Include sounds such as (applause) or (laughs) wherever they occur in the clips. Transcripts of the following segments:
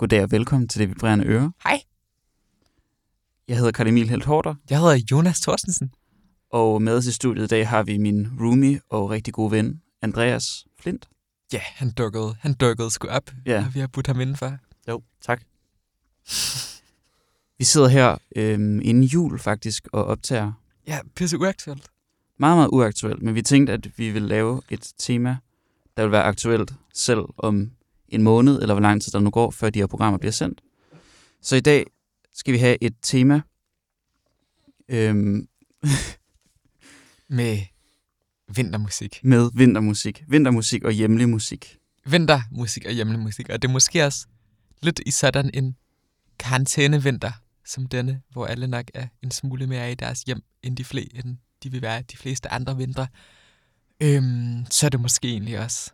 Goddag og velkommen til Det Vibrerende Øre. Hej. Jeg hedder Karl Emil Helt Hårder, Jeg hedder Jonas Thorstensen. og med os i studiet i dag har vi min roomie og rigtig gode ven, Andreas Flint. Ja, han dukkede, han dukkede sgu op, Ja. vi har budt ham indenfor. Jo, tak. Vi sidder her øhm, inden jul faktisk og optager Ja, pisse uaktuelt. meget, meget uaktuelt, men vi tænkte, at vi vil lave et tema, der vil være aktuelt selv om en måned, eller hvor lang tid der nu går, før de her programmer bliver sendt. Så i dag skal vi have et tema, øhm, (laughs) Med vintermusik. med vintermusik. Vintermusik og hjemlig musik. Vintermusik og hjemlig musik. Og det er måske også lidt i sådan en karantænevinter som denne, hvor alle nok er en smule mere i deres hjem, end de, fle, end de vil være de fleste andre vintre. Øhm, så er det måske egentlig også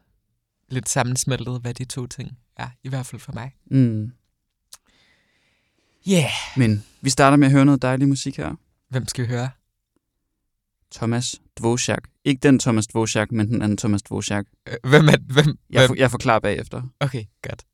lidt sammensmeltet, hvad de to ting er. I hvert fald for mig. Mm. Yeah. Men vi starter med at høre noget dejlig musik her. Hvem skal vi høre? Thomas Dvořák. Ikke den Thomas Dvořák, men den anden Thomas Dvořák. Øh, Hvem er hvem? Jeg, for, jeg forklarer bagefter. Okay, godt.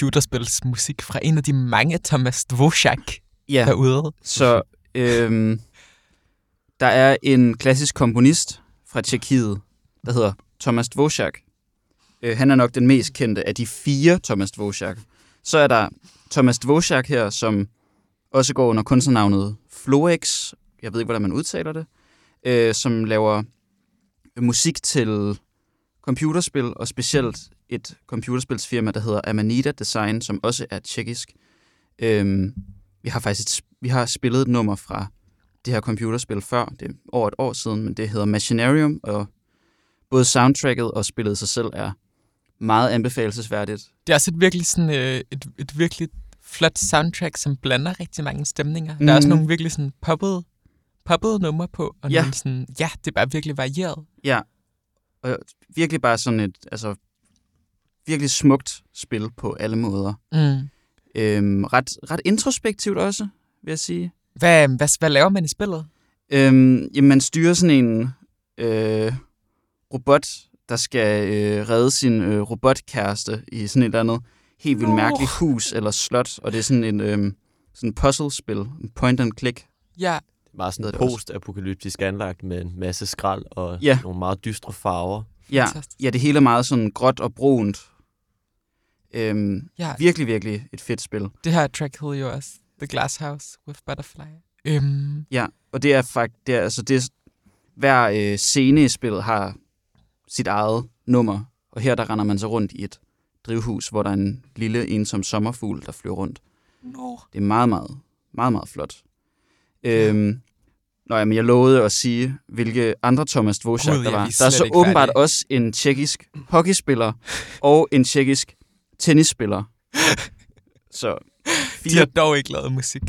Computerspilsmusik fra en af de mange Thomas Dvořák Ja, derude. så øhm, der er en klassisk komponist fra Tjekkiet, der hedder Thomas Dvořák. Øh, han er nok den mest kendte af de fire Thomas Dvořák. Så er der Thomas Dvorak her, som også går under kunstnernavnet Floex. Jeg ved ikke, hvordan man udtaler det. Øh, som laver musik til computerspil, og specielt et computerspilsfirma, der hedder Amanita Design, som også er tjekkisk. Øhm, vi har faktisk et, vi har spillet et nummer fra det her computerspil før, det er over et år siden, men det hedder Machinarium, og både soundtracket og spillet i sig selv er meget anbefalesværdigt. Det er også et virkelig, sådan, øh, et, et virkelig flot soundtrack, som blander rigtig mange stemninger. Mm. Der Mhm. er også nogle virkelig sådan poppede, poppede numre på, og Ja. nogle sådan, ja, det er bare virkelig varieret. Ja, og virkelig bare sådan et, altså, virkelig smukt spil på alle måder. Mm. Øhm, ret, ret introspektivt også, vil jeg sige. Hvad, hvad, hvad laver man i spillet? Øhm, jamen, man styrer sådan en øh, robot, der skal øh, redde sin øh, robotkæreste i sådan et eller andet helt vildt mærkeligt hus eller slot, og det er sådan en øh, sådan puzzle-spil, en point and click. Ja, Det er meget sådan post-apokalyptisk anlagt med en masse skrald og Ja. nogle meget dystre farver. Ja, Fantastisk. ja, det hele er meget sådan gråt og brunt. Øhm, ja. virkelig, virkelig et fedt spil. Det her track hedder jo også The Glass House with Butterfly. Øhm, Ja, og det er faktisk, det er, altså det er, hver øh, scene i spillet har sit eget nummer, og her der render man så rundt i et drivhus, hvor der er en lille ensom sommerfugl, der flyver rundt. no. Det er meget, meget, meget, meget flot. Øhm, Nå ja, men jeg lovede at sige, hvilke andre Thomas Gud, der ja, var. er Der er så åbenbart færdige. også en tjekkisk hockeyspiller og en tjekkisk tennisspiller. Så De fire, har dog ikke lavet musik.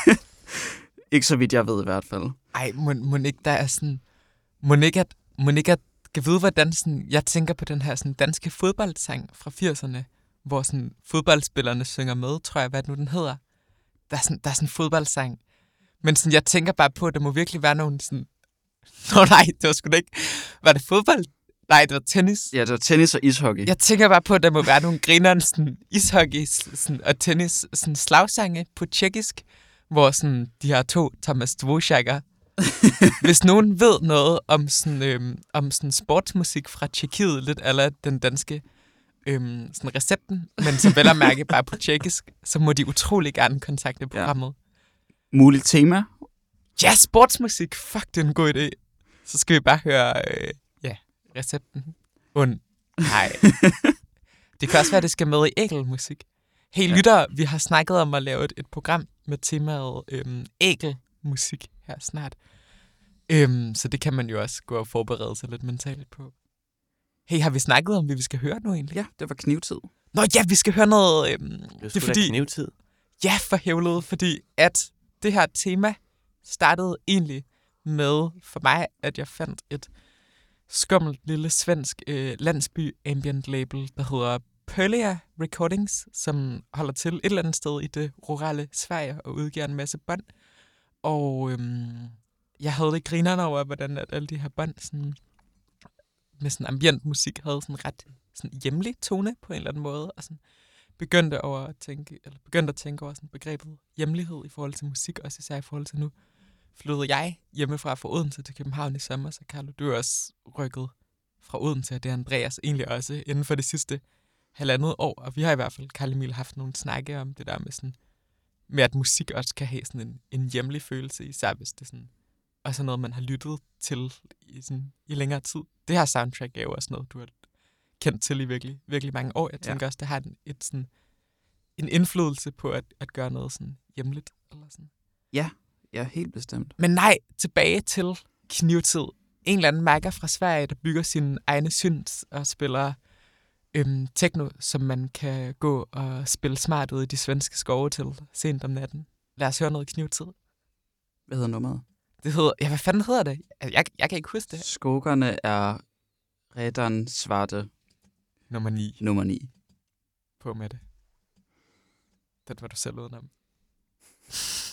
(laughs) ikke så vidt jeg ved i hvert fald. Ej, må, må ikke der er sådan... Må ikke at... Må ikke at kan vide, hvordan sådan, jeg tænker på den her sådan, danske fodboldsang fra 80'erne, hvor sådan, fodboldspillerne synger med, tror jeg, hvad nu den hedder. Der er sådan, der er sådan en fodboldsang. Men sådan, jeg tænker bare på, at der må virkelig være nogle sådan... (laughs) Nå nej, det var sgu da ikke... Var det fodbold? Nej, det var tennis. Ja, det var tennis og ishockey. Jeg tænker bare på, at der må være nogle grineren sådan, ishockey sådan, og tennis sådan, slagsange på tjekkisk, hvor sådan, de her to Thomas Dvořáker. (laughs) Hvis nogen ved noget om sådan, øhm, om sådan sportsmusik fra Tjekkiet, lidt eller den danske øhm, sådan recepten, men så vel at mærke (laughs) bare på tjekkisk, så må de utrolig gerne kontakte programmet. Muligt tema. Ja, ja sportsmusik! Fuck, det er en god idé. Så skal vi bare høre, øh, ja, recepten. Und. Nej. (laughs) det kan også være, at det skal med i ægelmusik. Hey Ja. lytter, vi har snakket om at lave et, et program med temaet øhm, ægelmusik her snart. Øhm, så det kan man jo også gå og forberede sig lidt mentalt på. Hey, har vi snakket om, hvad vi skal høre nu egentlig? Ja, det var knivtid. Nå ja, vi skal høre noget... Øhm, Det er, fordi... knivtid. Ja, for hævlede, fordi at det her tema startede egentlig med for mig, at jeg fandt et skummelt lille svensk øh, landsby ambient label, der hedder Perlia Recordings, som holder til et eller andet sted i det rurale Sverige og udgiver en masse bånd. Og øhm, jeg havde det grinerne over, hvordan at alle de her bånd sådan, med sådan ambient musik havde sådan ret sådan hjemlig tone på en eller anden måde, og sådan begyndte over at tænke, eller begyndte at tænke over sådan begrebet hjemlighed i forhold til musik, også især i forhold til nu flyttede jeg hjemmefra fra Odense til København i sommer, så Carlo, du er også rykket fra Odense, og det er Andreas egentlig også inden for det sidste halvandet år, og vi har i hvert fald, Karl Emil, haft nogle snakke om det der med sådan, med at musik også kan have sådan en, en hjemlig følelse, især hvis det sådan, også er noget, man har lyttet til i, sådan, i længere tid. Det her soundtrack er jo også noget, du har kendt til i virkelig, virkelig mange år. Jeg Ja. tænker også, det har en, et sådan, en indflydelse på at, at gøre noget sådan hjemligt. Eller sådan. Ja, helt bestemt. Men nej, tilbage til knivtid. En eller anden mærker fra Sverige, der bygger sine egne syns og spiller øhm, techno, som man kan gå og spille smart ud i de svenske skove til sent om natten. Lad os høre noget knivtid. Hvad hedder nummeret? Det hedder, ja, hvad fanden hedder det? Altså, Jeg, jeg kan ikke huske det. Skogerne er Redan Svarte Nummer 9 nummer 9. på med det. Den var du selv udenom. (laughs)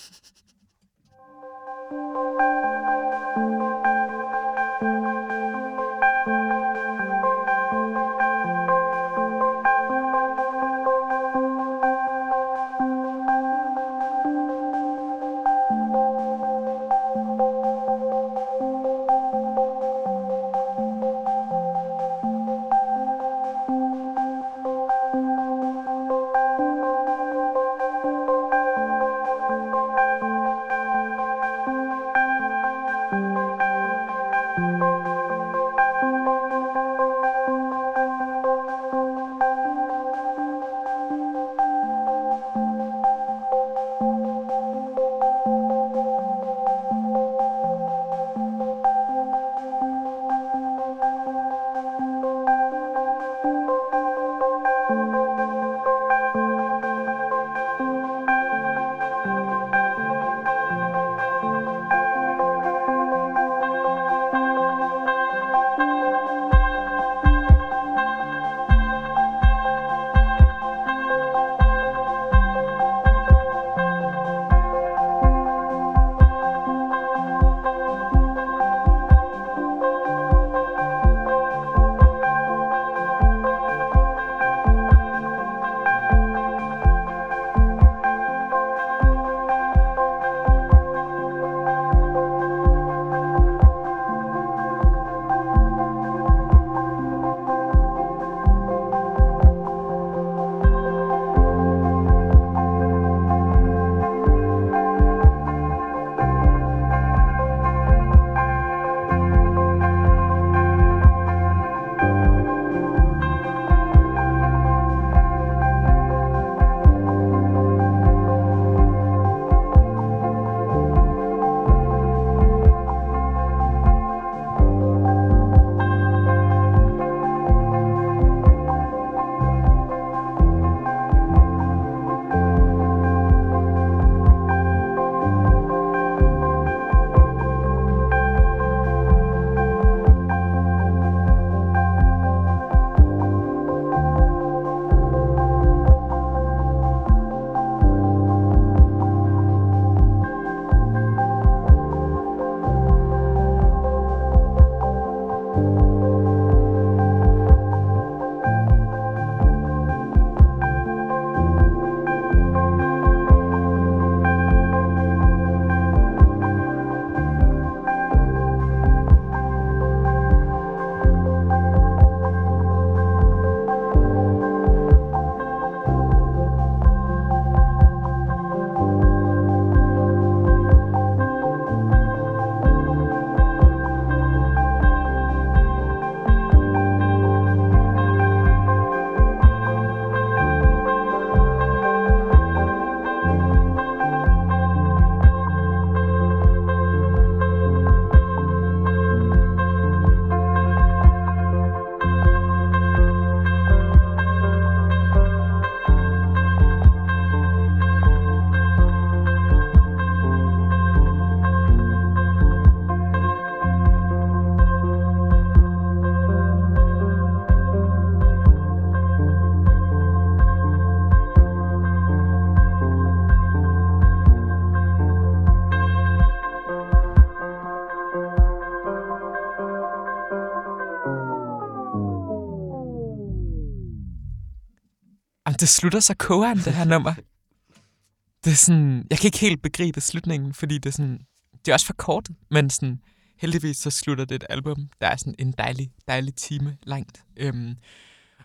det slutter så kogeren, det her nummer. Det er sådan, jeg kan ikke helt begribe slutningen, fordi det er sådan, det er også for kort, men sådan, heldigvis så slutter det et album, der er sådan en dejlig, dejlig time langt. Øhm,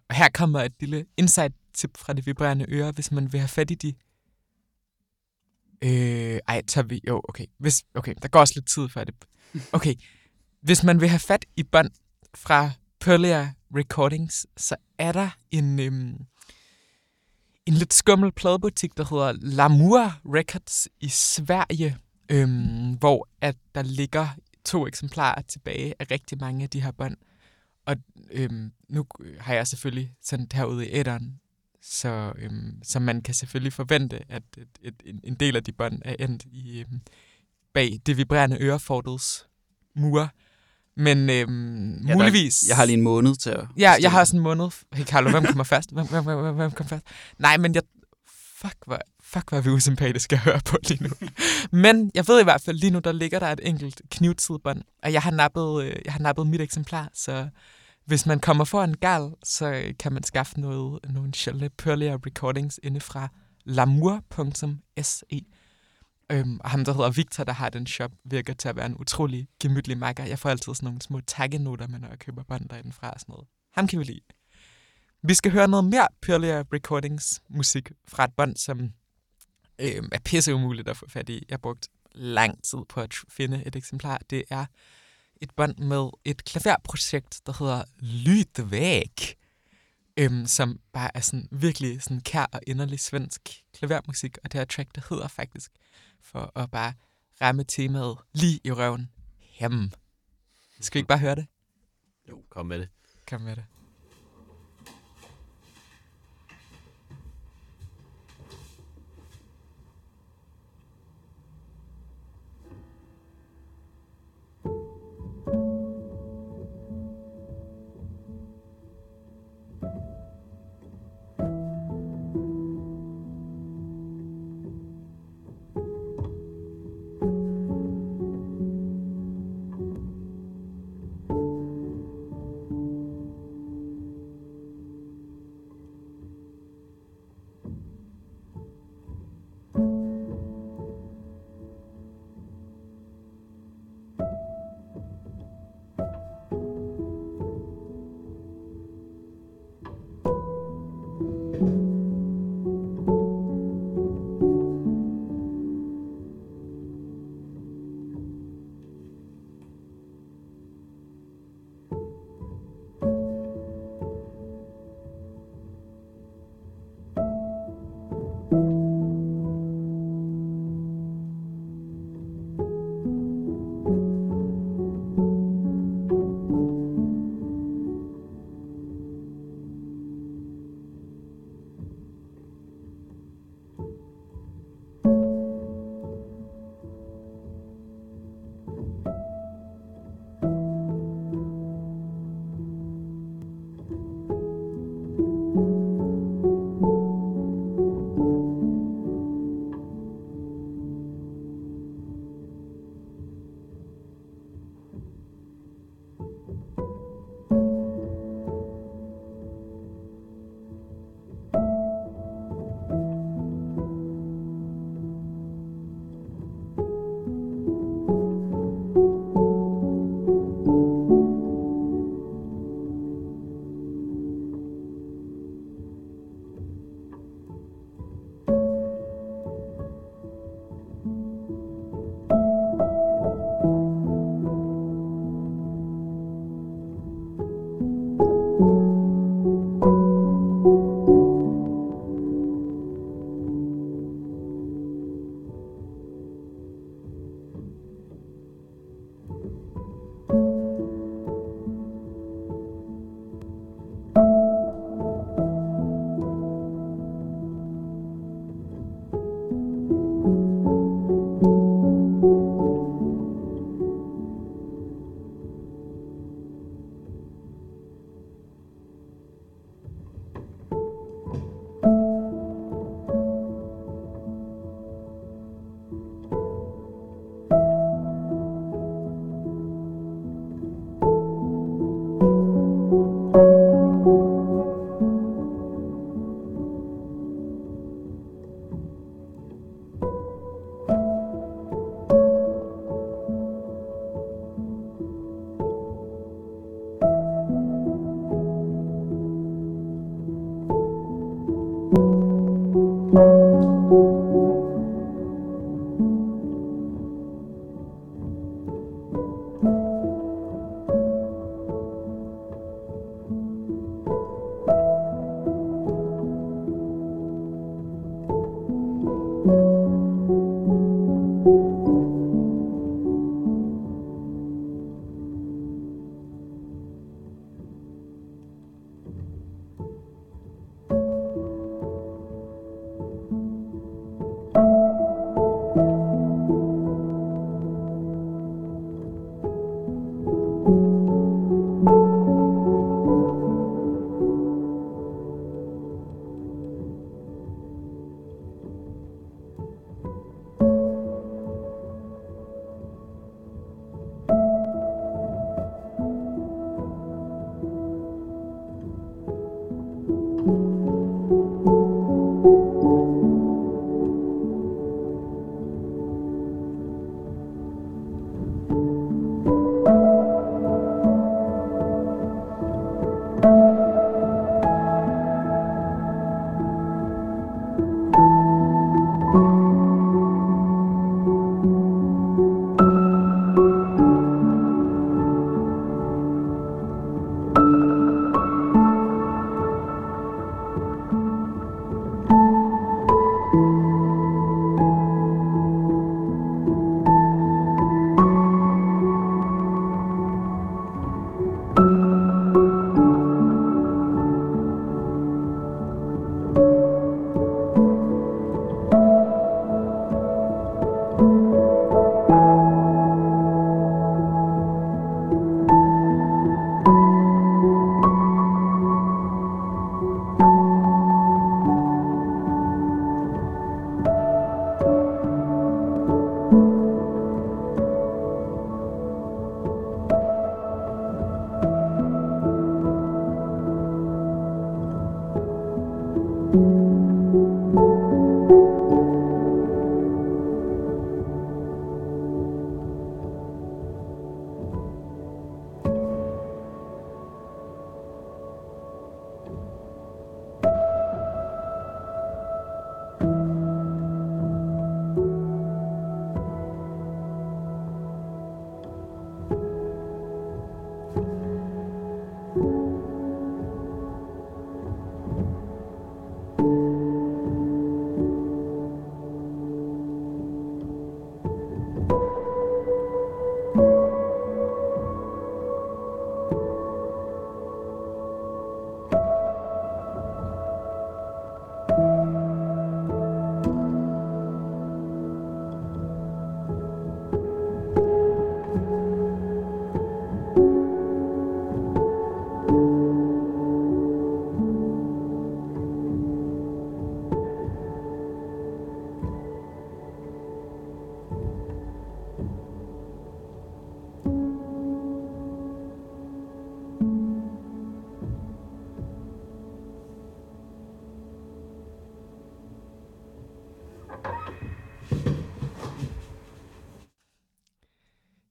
og her kommer et lille insight-tip fra det vibrerende øre, hvis man vil have fat i de... Øh, ej, tager vi... Jo, okay. Hvis, okay, der går også lidt tid før det... Okay. Hvis man vil have fat i bånd fra Perlia Recordings, så er der en, øhm, en lidt skummel pladebutik, der hedder Lamour Records i Sverige, øhm, hvor at der ligger to eksemplarer tilbage af rigtig mange af de her bånd. Og øhm, nu øh, har jeg selvfølgelig sendt det her ud i æderen, så, øhm, så man kan selvfølgelig forvente, at et, et, en, en del af de bånd er endt i, øhm, bag det vibrerende ørefortets mur. Men øhm, Ja, der- muligvis... Jeg har lige en måned til at... Ja, jeg har sådan en måned. Hey, Carlo, hvem kommer først? Hvem, hvem, hvem, hvem, kommer først? Nej, men jeg... Fuck, hvor, fuck, hvor er vi usympatiske at høre på lige nu. men jeg ved i hvert fald, lige nu, der ligger der et enkelt knivtidbånd, og jeg har nappet, øh, jeg har nappet mit eksemplar, så hvis man kommer for en gal, så øh, kan man skaffe noget, nogle sjældne Perlia Recordings inde fra lamour.se. Øhm, og ham, der hedder Victor, der har den shop, virker til at være en utrolig gemytlig makker. Jeg får altid sådan nogle små taggenoter med, når jeg køber bånd derinde fra og sådan noget. Ham kan vi lide. Vi skal høre noget mere Perlia Recordings musik fra et bånd, som øhm, er pisse umuligt at få fat i. Jeg har brugt lang tid på at finde et eksemplar. Det er et bånd med et klaverprojekt, der hedder Lydvæg, øhm, som bare er sådan virkelig sådan kær og inderlig svensk klavermusik, og det her track, der hedder faktisk, for at bare ramme temaet lige i røven, hem. Skal vi ikke bare høre det? Jo, kom med det. Kom med det.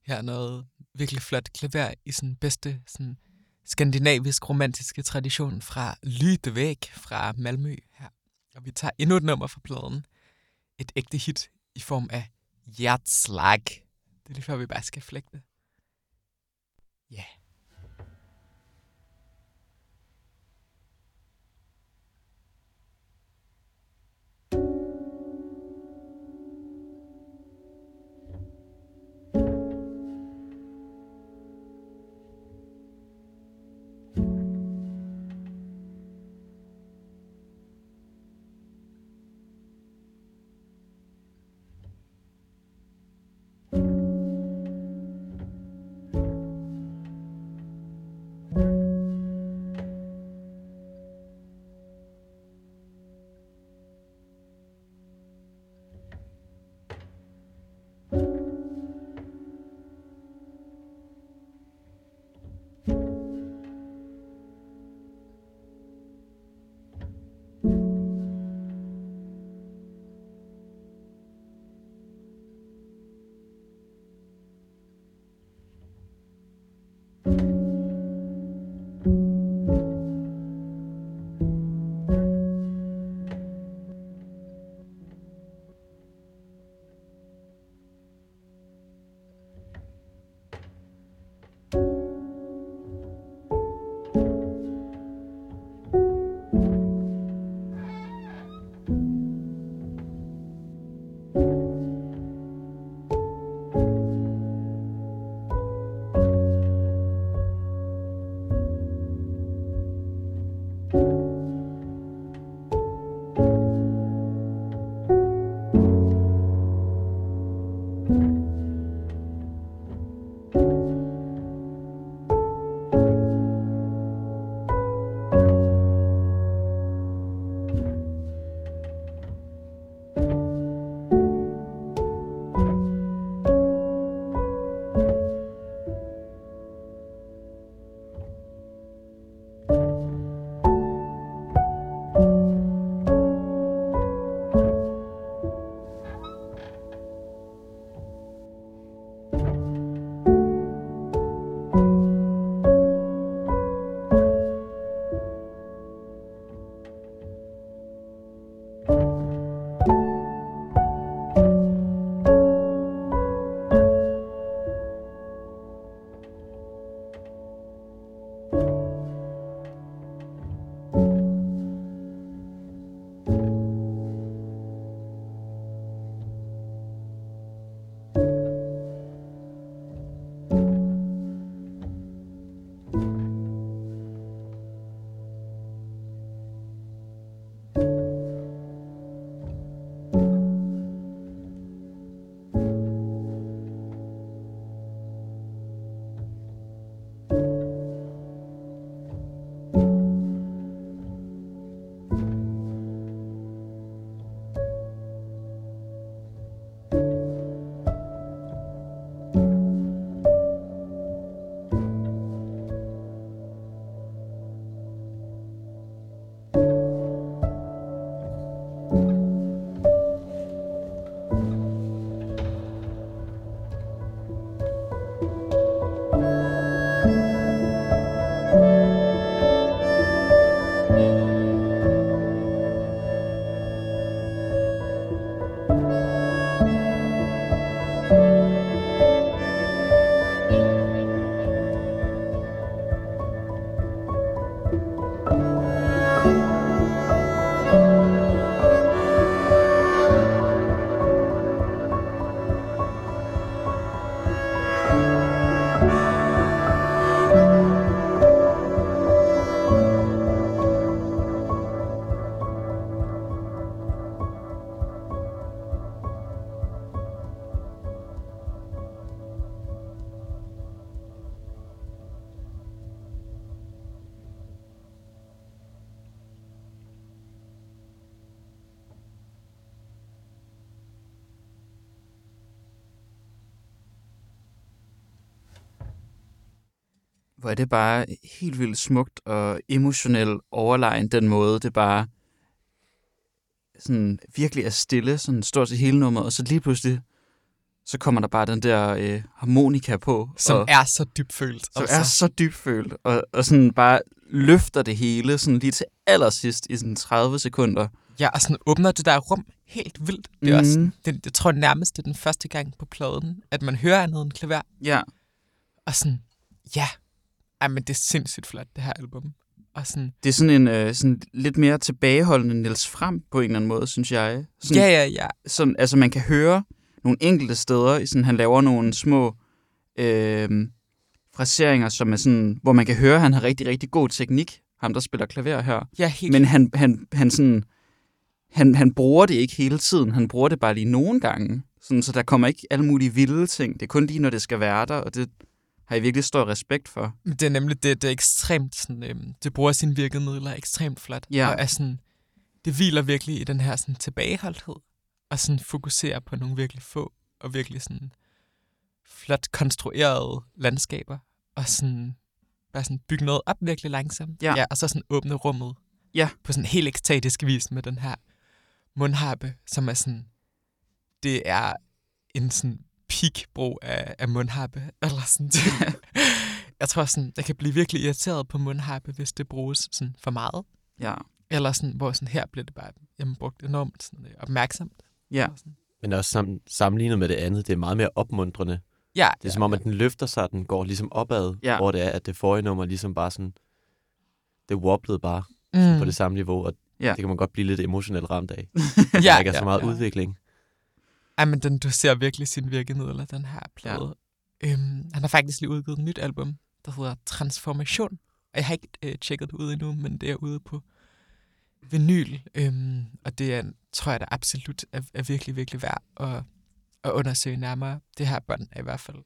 Her noget virkelig flot klaver i sådan bedste sådan skandinavisk romantiske tradition fra Lydevæg fra Malmø her. Og vi tager endnu et nummer fra pladen. Et ægte hit i form af Hjertslag. Det er lige før vi bare skal flægte. Ja. Yeah. Hvor er det bare helt vildt smukt og emotionelt overlegen den måde, det bare sådan virkelig er stille, sådan stort set hele nummeret, og så lige pludselig, så kommer der bare den der øh, harmonika på. Som og, er så dybfølt. som og er så dybfølt, og, og sådan bare løfter det hele, sådan lige til allersidst i sådan 30 sekunder. Ja, og sådan åbner det der rum helt vildt. Det er Mhm. også, det, jeg tror nærmest, det er den første gang på pladen, at man hører andet end klaver. Ja, Og sådan, ja, ej, men det er sindssygt flot, det her album. Og sådan, det er sådan en øh, sådan lidt mere tilbageholdende Niels Frem på en eller anden måde, synes jeg. Sådan, ja, ja, ja. sådan, altså man kan høre nogle enkelte steder, sådan, han laver nogle små øh, fraseringer, som er sådan, hvor man kan høre, at han har rigtig, rigtig god teknik, ham der spiller klaver her. Ja, helt Men han, han, han, sådan, han, han bruger det ikke hele tiden, han bruger det bare lige nogle gange. Sådan, så der kommer ikke alle mulige vilde ting. Det er kun lige, når det skal være der, og det har jeg virkelig stor respekt for. Det er nemlig det, det er ekstremt sådan, øhm, det bruger sine virkemidler ekstremt flot. Ja. Og er sådan, det hviler virkelig i den her sådan, tilbageholdthed, og sådan fokuserer på nogle virkelig få, og virkelig sådan flot konstruerede landskaber, og sådan, bare sådan bygge noget op virkelig langsomt. Ja. ja og så sådan åbne rummet. Ja. På sådan helt ekstatisk vis med den her mundharpe, som er sådan, det er en sådan peak-brug af, af mundharpe. (laughs) Eller sådan. jeg tror sådan, jeg kan blive virkelig irriteret på mundharpe, hvis det bruges sådan for meget. Ja, Eller sådan, hvor sådan her bliver det bare jamen, brugt enormt sådan, øh, opmærksomt. ja, Eller sådan. Men også sam- sammenlignet med det andet, det er meget mere opmuntrende. Ja, Det er som om, at den løfter sig, den går ligesom opad, Ja. hvor det er, at det forrige nummer ligesom bare sådan, det wobblede bare mm. på det samme niveau, og Ja. det kan man godt blive lidt emotionelt ramt af. (laughs) ja, der ikke er ja, så meget ja. udvikling. Ej, men den, du ser virkelig sin virkemidler, den her plade. Ja. Øhm, han har faktisk lige udgivet et nyt album, der hedder Transformation. Og jeg har ikke øh, tjekket det ud endnu, men det er ude på vinyl. Øhm, og det er, tror jeg, der absolut er, er virkelig, virkelig værd at, at undersøge nærmere. Det her bånd er i hvert fald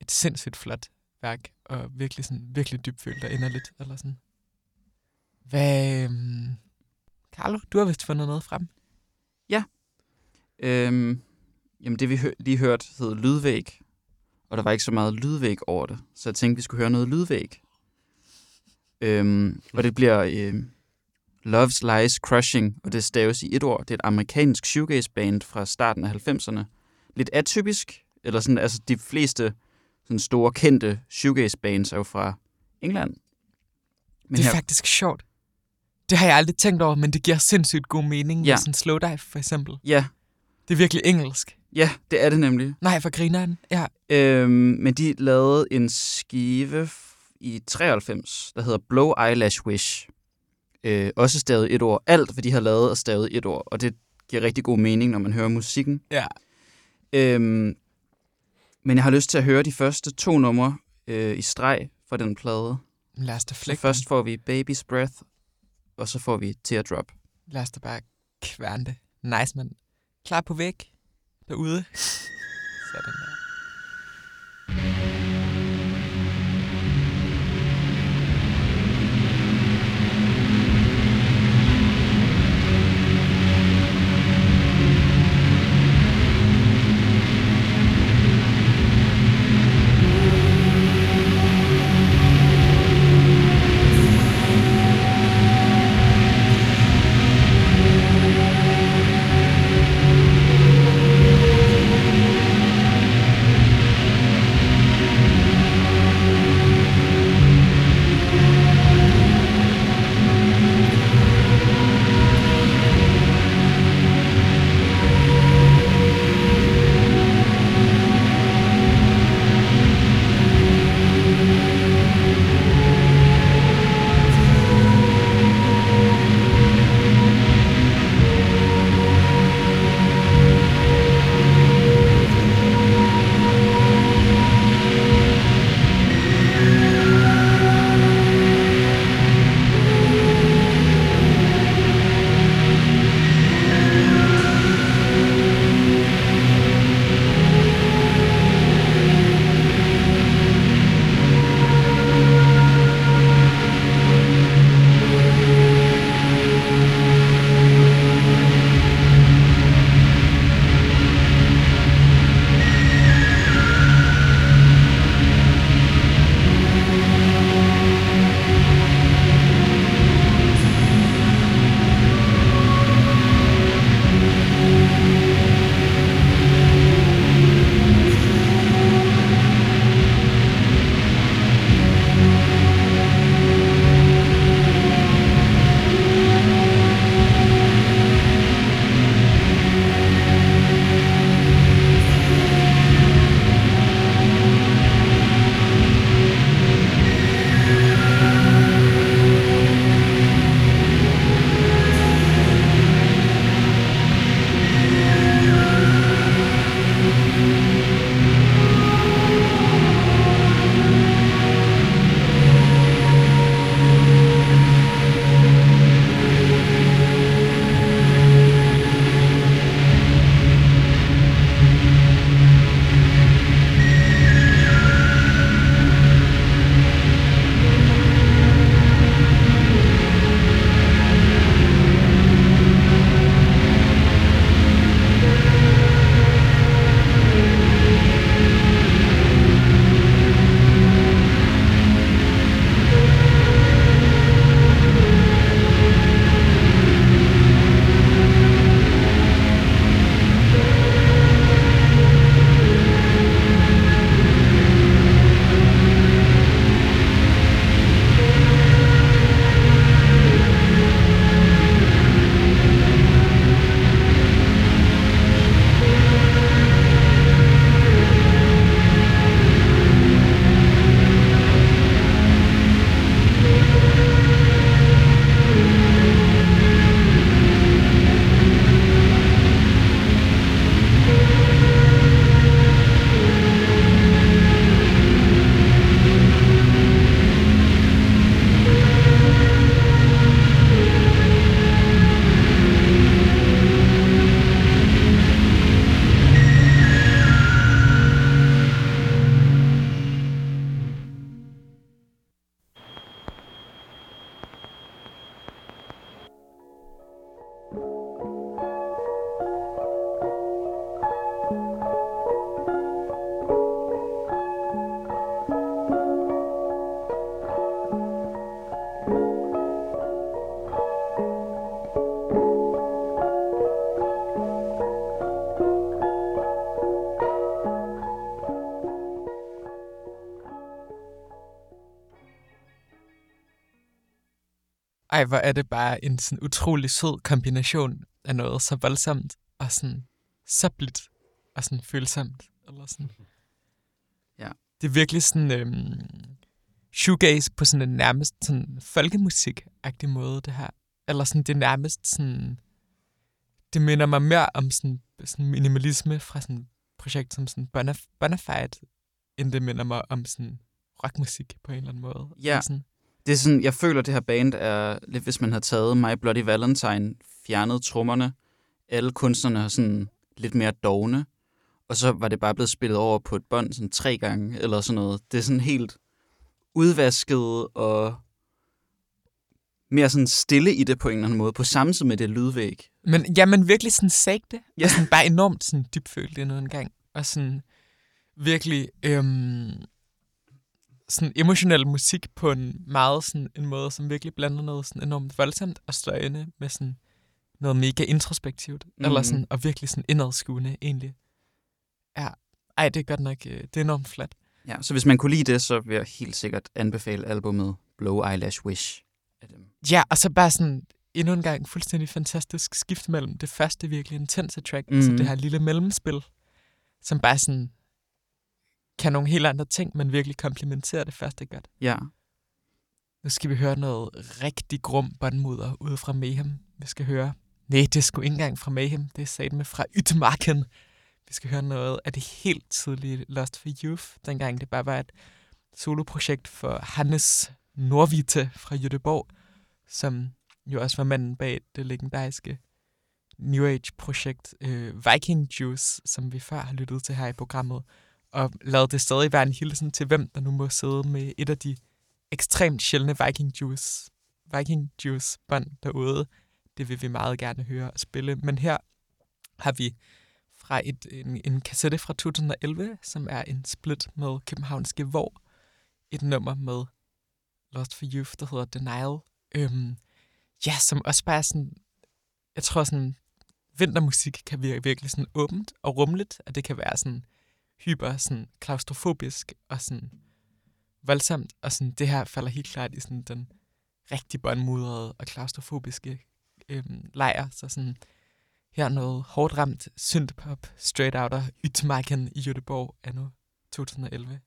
et sindssygt flot værk, og virkelig, sådan, virkelig dybfølt og inderligt. Eller sådan. Hvad, øhm, Carlo, du har vist fundet noget frem. Øhm, jamen det vi hø- lige hørt hed lydvæg, og der var ikke så meget lydvæg over det, så jeg tænkte, vi skulle høre noget lydvæg. Øhm, og det bliver øhm, Love's Lies Crushing, og det staves i et ord. Det er et amerikansk shoegaze-band fra starten af 90'erne. Lidt atypisk, eller sådan, altså de fleste sådan store kendte shoegaze-bands er jo fra England. Men det er faktisk sjovt. Det har jeg aldrig tænkt over, men det giver sindssygt god mening Ja. med sådan slow dive, for eksempel. Ja, Det er virkelig engelsk. ja, det er det nemlig. Nej, for grineren. Ja. Øhm, men de lavede en skive i 93, der hedder Blow Eyelash Wish. Øh, også stavet et ord. Alt, hvad de har lavet, er stavet et ord. Og det giver rigtig god mening, når man hører musikken. Ja. Øhm, men jeg har lyst til at høre de første to numre øh, i streg fra den plade. Lad os da flække først får vi Baby's Breath, og så får vi Teardrop. Lad os da bare kværne det. Nice, mand. Klar på væg derude. (laughs) Sådan der. Ej, hvor er det bare en sådan utrolig sød kombination af noget så voldsomt og sådan så blidt og sådan følsomt. Eller sådan. (laughs) Ja. Det er virkelig sådan øhm, shoegaze på sådan en nærmest sådan folkemusik-agtig måde, det her. Eller sådan, det er nærmest sådan... Det minder mig mere om sådan, sådan minimalisme fra sådan et projekt som sådan Bonaf- Bonafide, end det minder mig om sådan rockmusik på en eller anden måde. Ja. Sådan, Det er sådan, jeg føler, det her band er lidt, hvis man har taget My Bloody Valentine, fjernet trommerne, alle kunstnerne har sådan lidt mere dogne, og så var det bare blevet spillet over på et bånd sådan tre gange, eller sådan noget. Det er sådan helt udvasket og mere sådan stille i det på en eller anden måde, på samme tid med det lydvæg. Men ja, men virkelig sådan sagde det. Ja. Og sådan bare enormt sådan dybfølt endnu en gang. Og sådan virkelig øhm, sådan emotionel musik på en meget sådan en måde, som virkelig blander noget sådan enormt voldsomt og støjende med sådan noget mega introspektivt. Mm. Eller sådan, og virkelig sådan indadskuende egentlig. Ja, ej, det er godt nok, øh, det er enormt flat. Ja, så hvis man kunne lide det, så vil jeg helt sikkert anbefale albumet Blow Eyelash Wish. Ja, og så bare sådan endnu en gang fuldstændig fantastisk skift mellem det første virkelig intense track, mm. altså Mhm. det her lille mellemspil, som bare sådan kan nogle helt andre ting, men virkelig komplementerer det første godt. Ja, Nu skal vi høre noget rigtig grum båndmudder ude fra Mayhem. Vi skal høre... Nej, det er sgu ikke engang fra Mayhem. Det er sat med fra Yttermarken. Vi skal høre noget af det helt tidlige Lost for Youth, dengang det bare var et soloprojekt for Hannes Norvite fra Göteborg, som jo også var manden bag det legendariske New Age-projekt øh, Viking Juice, som vi før har lyttet til her i programmet, og lad det stadig være en hilsen til hvem, der nu må sidde med et af de ekstremt sjældne Viking Juice, Viking Juice bånd derude. Det vil vi meget gerne høre og spille. Men her har vi fra et, en, en kassette fra 2011, som er en split med københavnske Hvor, et nummer med Lost for Youth, der hedder Denial. Øhm, ja, som også bare er sådan, jeg tror sådan, vintermusik kan virke virkelig sådan åbent og rumligt, at det kan være sådan hyper sådan klaustrofobisk og sådan voldsomt, og sådan, det her falder helt klart i sådan den rigtig båndmudrede og klaustrofobiske øhm, lejr, så sådan her noget hårdt ramt synthpop straight outer Ytmarken i Göteborg anno 2011.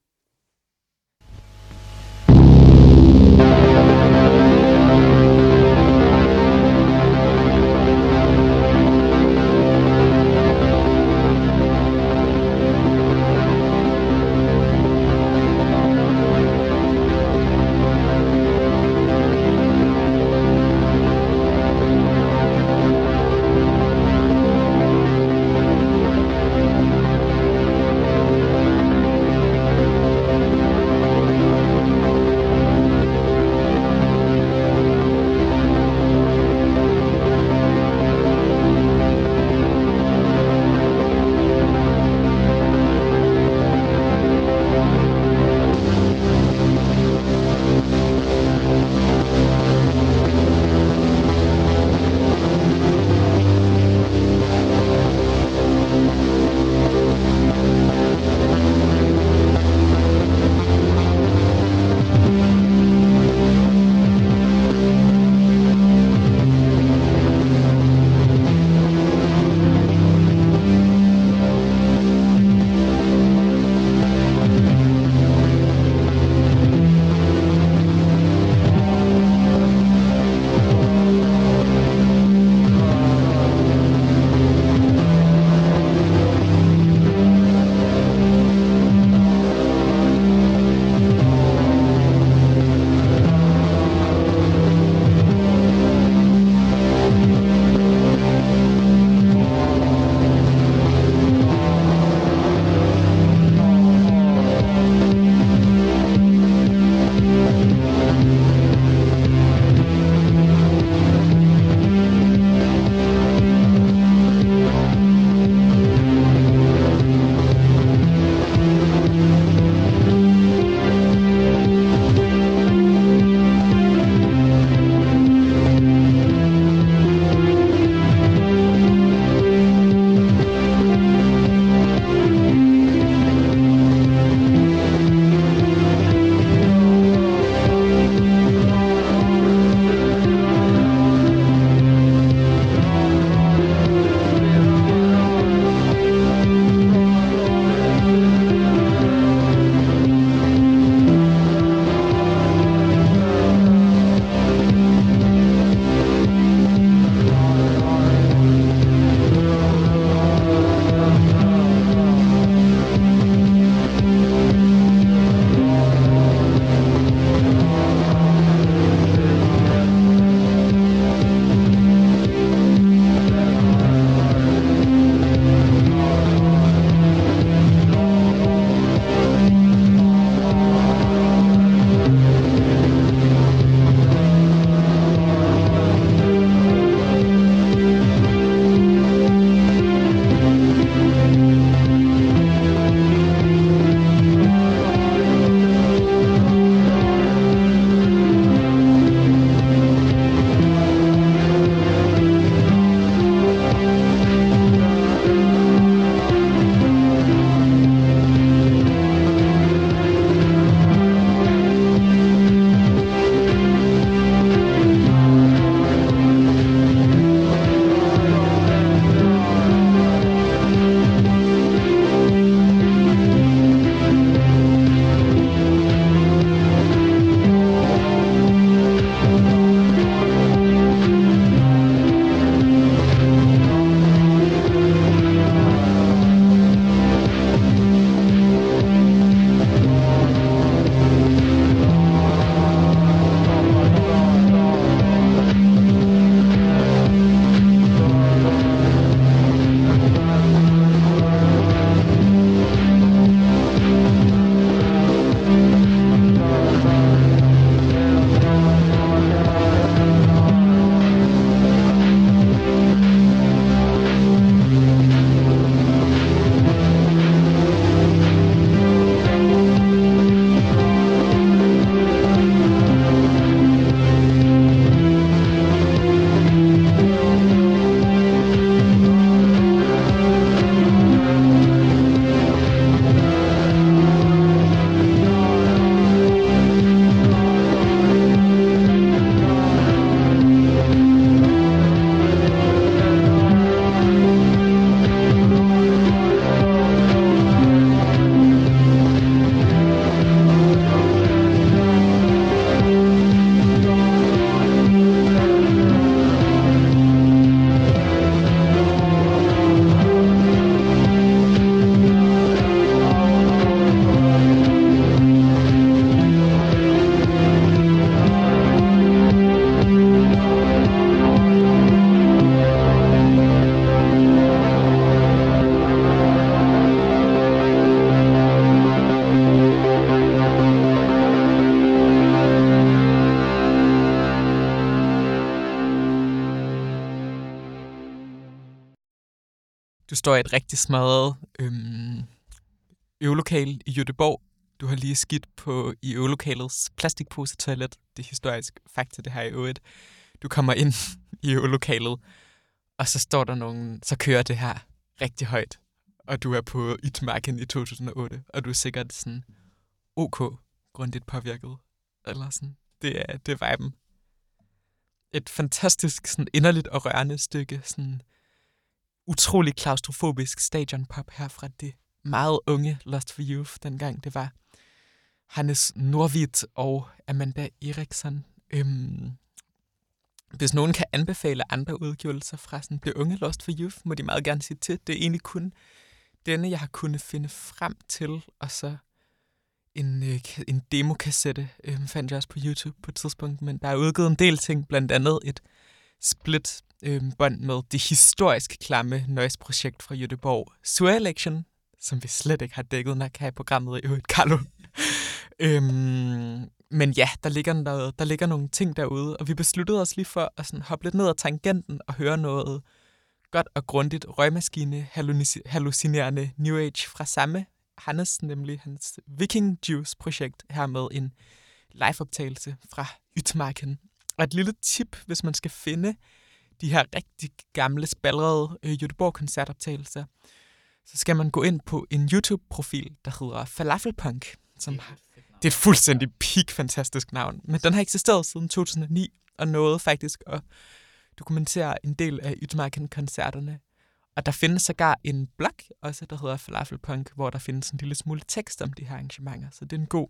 Du står i et rigtig smadret øhm, øvelokale i Jødeborg. Du har lige skidt på i øvelokalets plastikpose-toilet. Det er historisk fakta, det her i øvrigt. Du kommer ind (laughs) i øvelokalet, og så står der nogen, så kører det her rigtig højt. Og du er på Itmarken i 2008, og du er sikkert sådan ok, grundigt påvirket. Eller sådan. Det er, det er viben. Et fantastisk, sådan inderligt og rørende stykke, sådan utrolig klaustrofobisk stadionpop her fra det meget unge Lost for Youth, dengang det var Hannes Norvit og Amanda Eriksson. Øhm, hvis nogen kan anbefale andre udgivelser fra sådan det unge Lost for Youth, må de meget gerne sige til. Det er egentlig kun denne, jeg har kunnet finde frem til, og så en, øh, en demokassette øh, fandt jeg også på YouTube på et tidspunkt, men der er udgivet en del ting, blandt andet et split øh, bånd med det historisk klamme noise-projekt fra Jødeborg, Sur Election, som vi slet ikke har dækket nok her i programmet i øvrigt, Carlo. (laughs) øhm, men ja, der ligger, noget, der ligger nogle ting derude, og vi besluttede os lige for at sådan hoppe lidt ned ad tangenten og høre noget godt og grundigt røgmaskine hallucinerende New Age fra samme Hannes, nemlig hans Viking Juice projekt her med en liveoptagelse fra Ytmarken. Og et lille tip, hvis man skal finde de her rigtig gamle, spalrede øh, Göteborg-koncertoptagelser, så skal man gå ind på en YouTube-profil, der hedder Falafelpunk, som har, det er et fuldstændig peak fantastisk navn, men den har eksisteret siden 2009, og nåede faktisk at dokumentere en del af Ytmarken-koncerterne. Og der findes sågar en blog, også der hedder Falafelpunk, hvor der findes en lille smule tekst om de her arrangementer. Så det er en god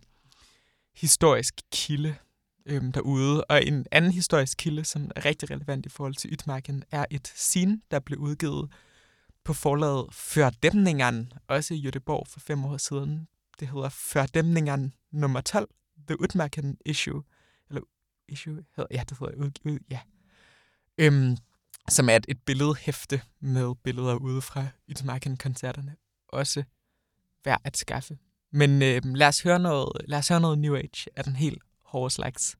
historisk kilde øhm, derude. Og en anden historisk kilde, som er rigtig relevant i forhold til Ytmarken, er et scene, der blev udgivet på forlaget Førdæmningeren, også i Göteborg for fem år siden. Det hedder Førdæmningeren nummer 12, The Utmarken Issue. Eller issue? Ja, det hedder ud, ud, ja. Øhm, som er et, et billedhæfte med billeder ude fra Utmarken-koncerterne. Også værd at skaffe. Men øh, lad, os høre noget, lad os høre noget New Age af den helt horse legs.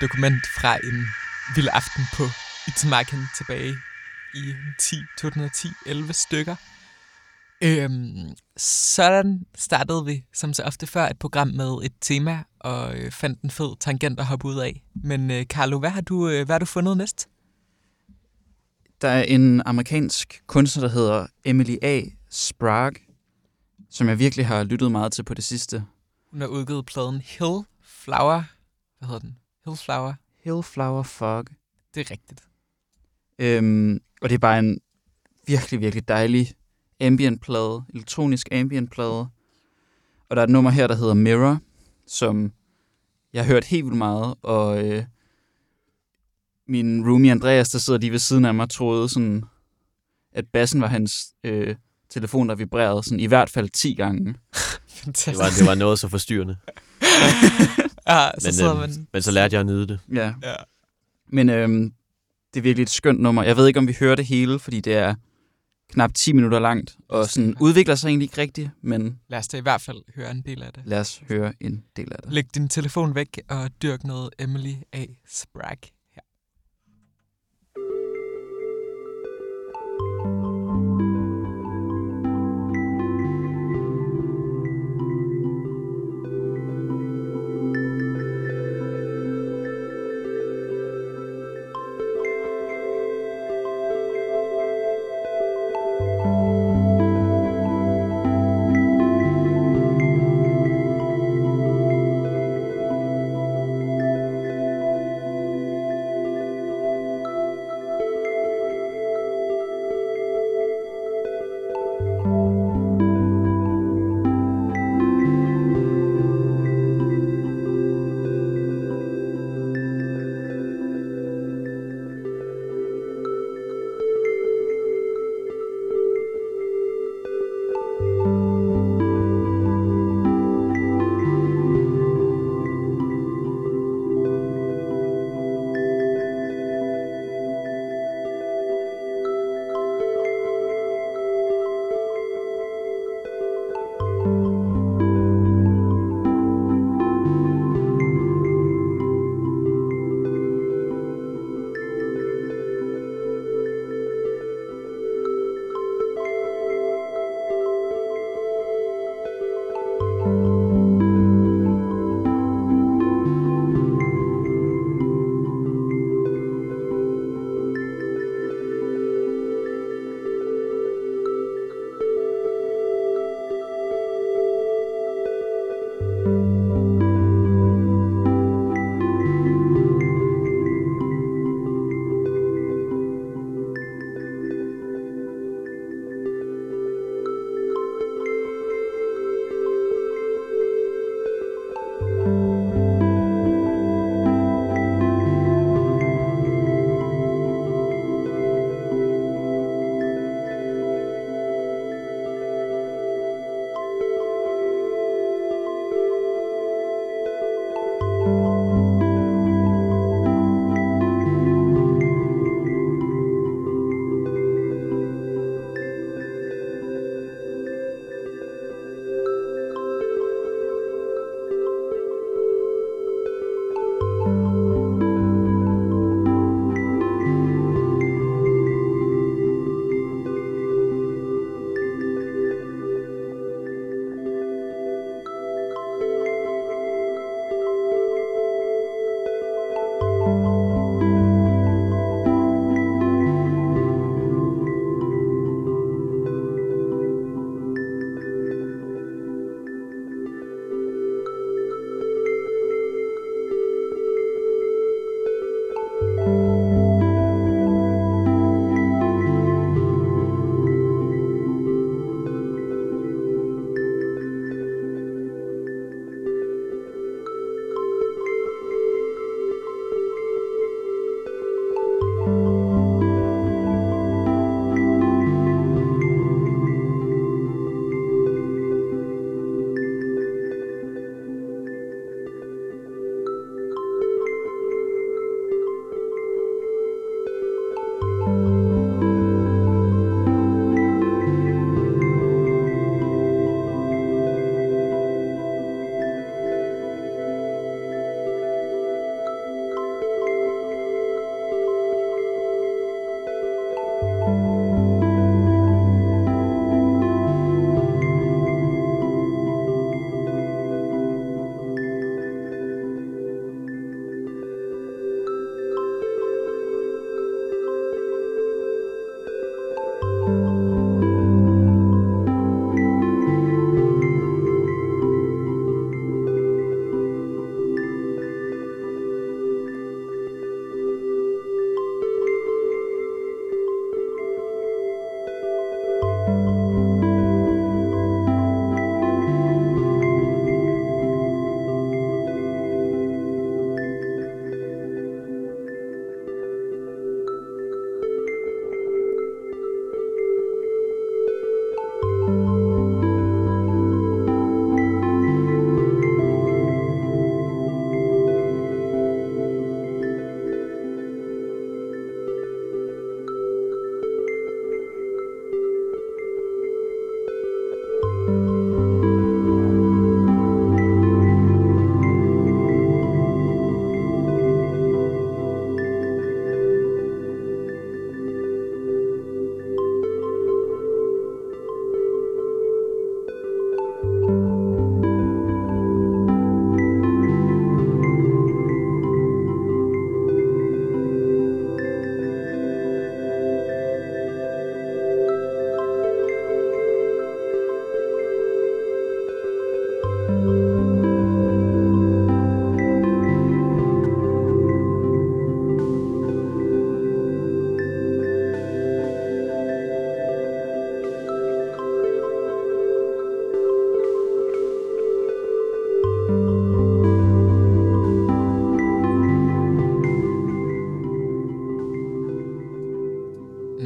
Dokument fra en vild aften på Itzmarken tilbage i 10, 2010, 11 stykker. Øhm, sådan startede vi, som så ofte før, et program med et tema, og øh, fandt en fed tangent at hoppe ud af. Men øh, Carlo, hvad har, du, øh, hvad har du fundet næst? Der er en amerikansk kunstner, der hedder Emily A. Sprague, som jeg virkelig har lyttet meget til på det sidste. Hun har udgivet pladen Hill Flower. Hvad hedder den? Hill Flower. Hillflower Fog. Det er rigtigt. Øhm, og det er bare en virkelig, virkelig dejlig ambient plade, elektronisk ambient plade. Og der er et nummer her, der hedder Mirror, som jeg har hørt helt vildt meget, og øh, min roomie Andreas, der sidder lige ved siden af mig, troede sådan, at bassen var hans øh, telefon, der vibrerede sådan i hvert fald 10 gange. (laughs) Fantastisk. Det var, det var noget så forstyrrende. (laughs) ja, så Men, sidder øhm, man... men så lærte jeg at nyde det. Ja, Ja. men øhm, det er virkelig et skønt nummer. Jeg ved ikke, om vi hører det hele, fordi det er knap 10 minutter langt, og sådan udvikler sig egentlig ikke rigtigt, men Lad os da i hvert fald høre en del af det. lad os høre en del af det. Læg din telefon væk og dyrk noget Emily A. Sprague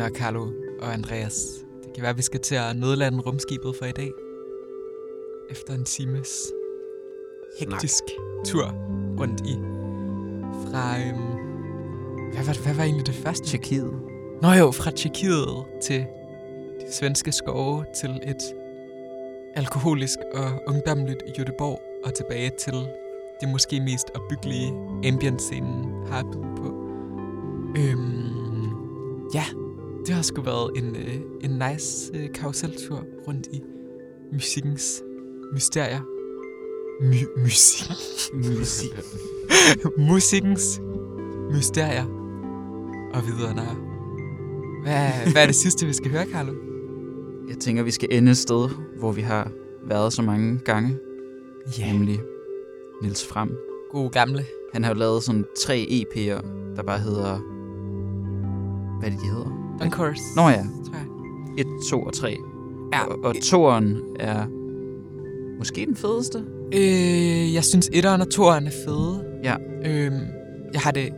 Nå, Carlo og Andreas. Det kan være, at vi skal til at nødlande rumskibet for i dag. Efter en times hektisk tur rundt i. Fra, øhm, hvad, var, hvad var egentlig det første? Tjekkiet. Nå jo, fra Tjekkiet til de svenske skove til et alkoholisk og ungdomligt Göteborg og tilbage til det måske mest opbyggelige ambient-scenen har at byde på. Øhm, ja, det har sgu været en, øh, en nice øh, karuseltur rundt i musikkens mysterier. My- musik. Musik. (laughs) Musikkens mysterier og videre. Hvad, hvad er det sidste, vi skal høre, Carlo? Jeg tænker, vi skal ende et sted, hvor vi har været så mange gange. Ja, Nemlig Nils Frem. god gamle. Han har jo lavet sådan tre EP'er, der bare hedder... Hvad er det, de hedder? Encores. Nå ja, tror jeg. 1, 2 og 3. Ja, Og, og toeren er måske den fedeste. Øh, jeg synes, etteren og toeren er fede. Ja. Øhm, jeg har det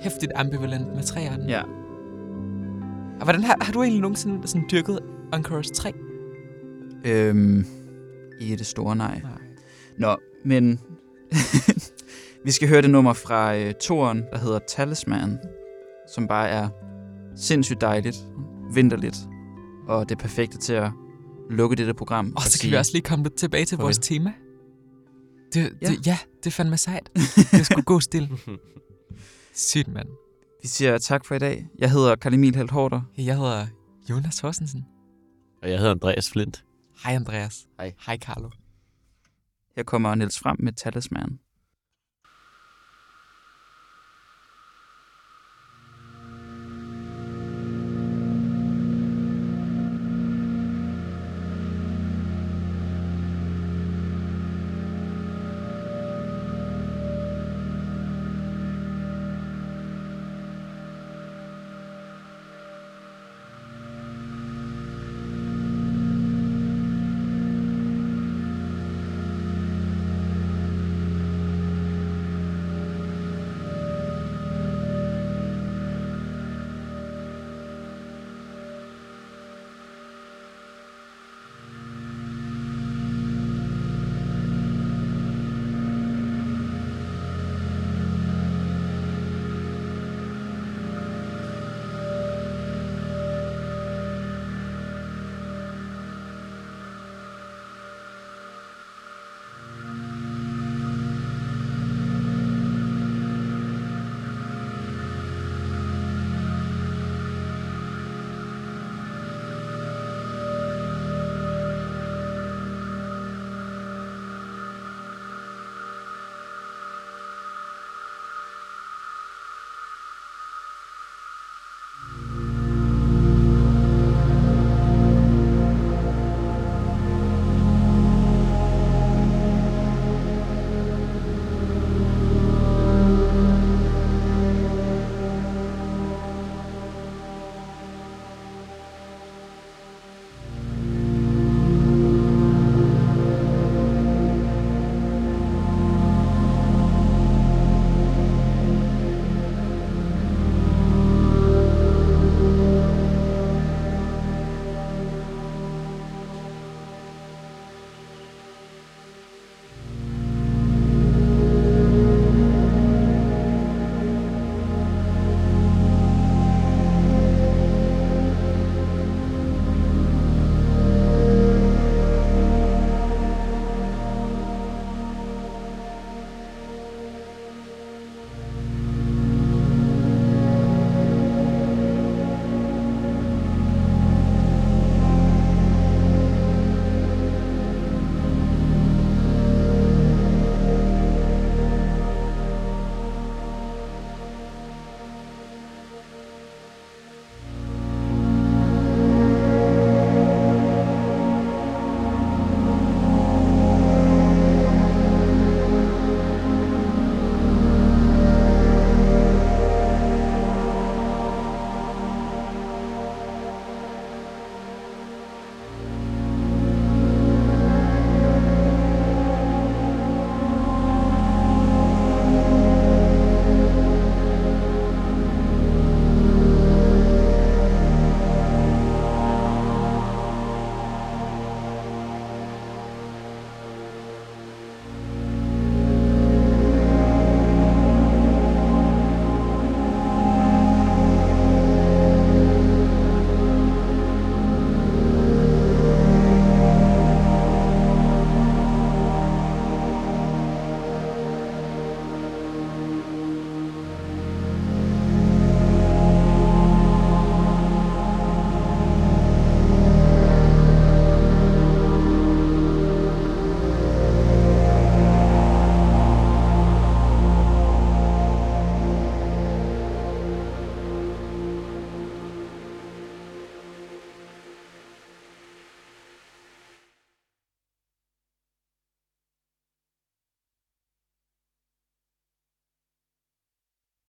hæftigt ambivalent med treeren. Ja. Og hvordan har, har du egentlig nogensinde sådan dyrket Encores 3? Øhm, ikke det store nej. Nej. Nå, men (laughs) vi skal høre det nummer fra øh, toeren, der hedder Talisman, som bare er sindssygt dejligt, vinterligt, og det er perfekte til at lukke dette program. Og så kan vi også lige komme lidt tilbage til vores tema. Det, Ja. det, ja, det er fandme sejt. (laughs) Det er sgu god stil. Sygt, mand. Vi siger tak for i dag. Jeg hedder Karl Emil Helt Hårder. Jeg hedder Jonas Horsensen. Og jeg hedder Andreas Flint. Hej Andreas. Hej. Hej Carlo. Her kommer Niels frem med Talisman.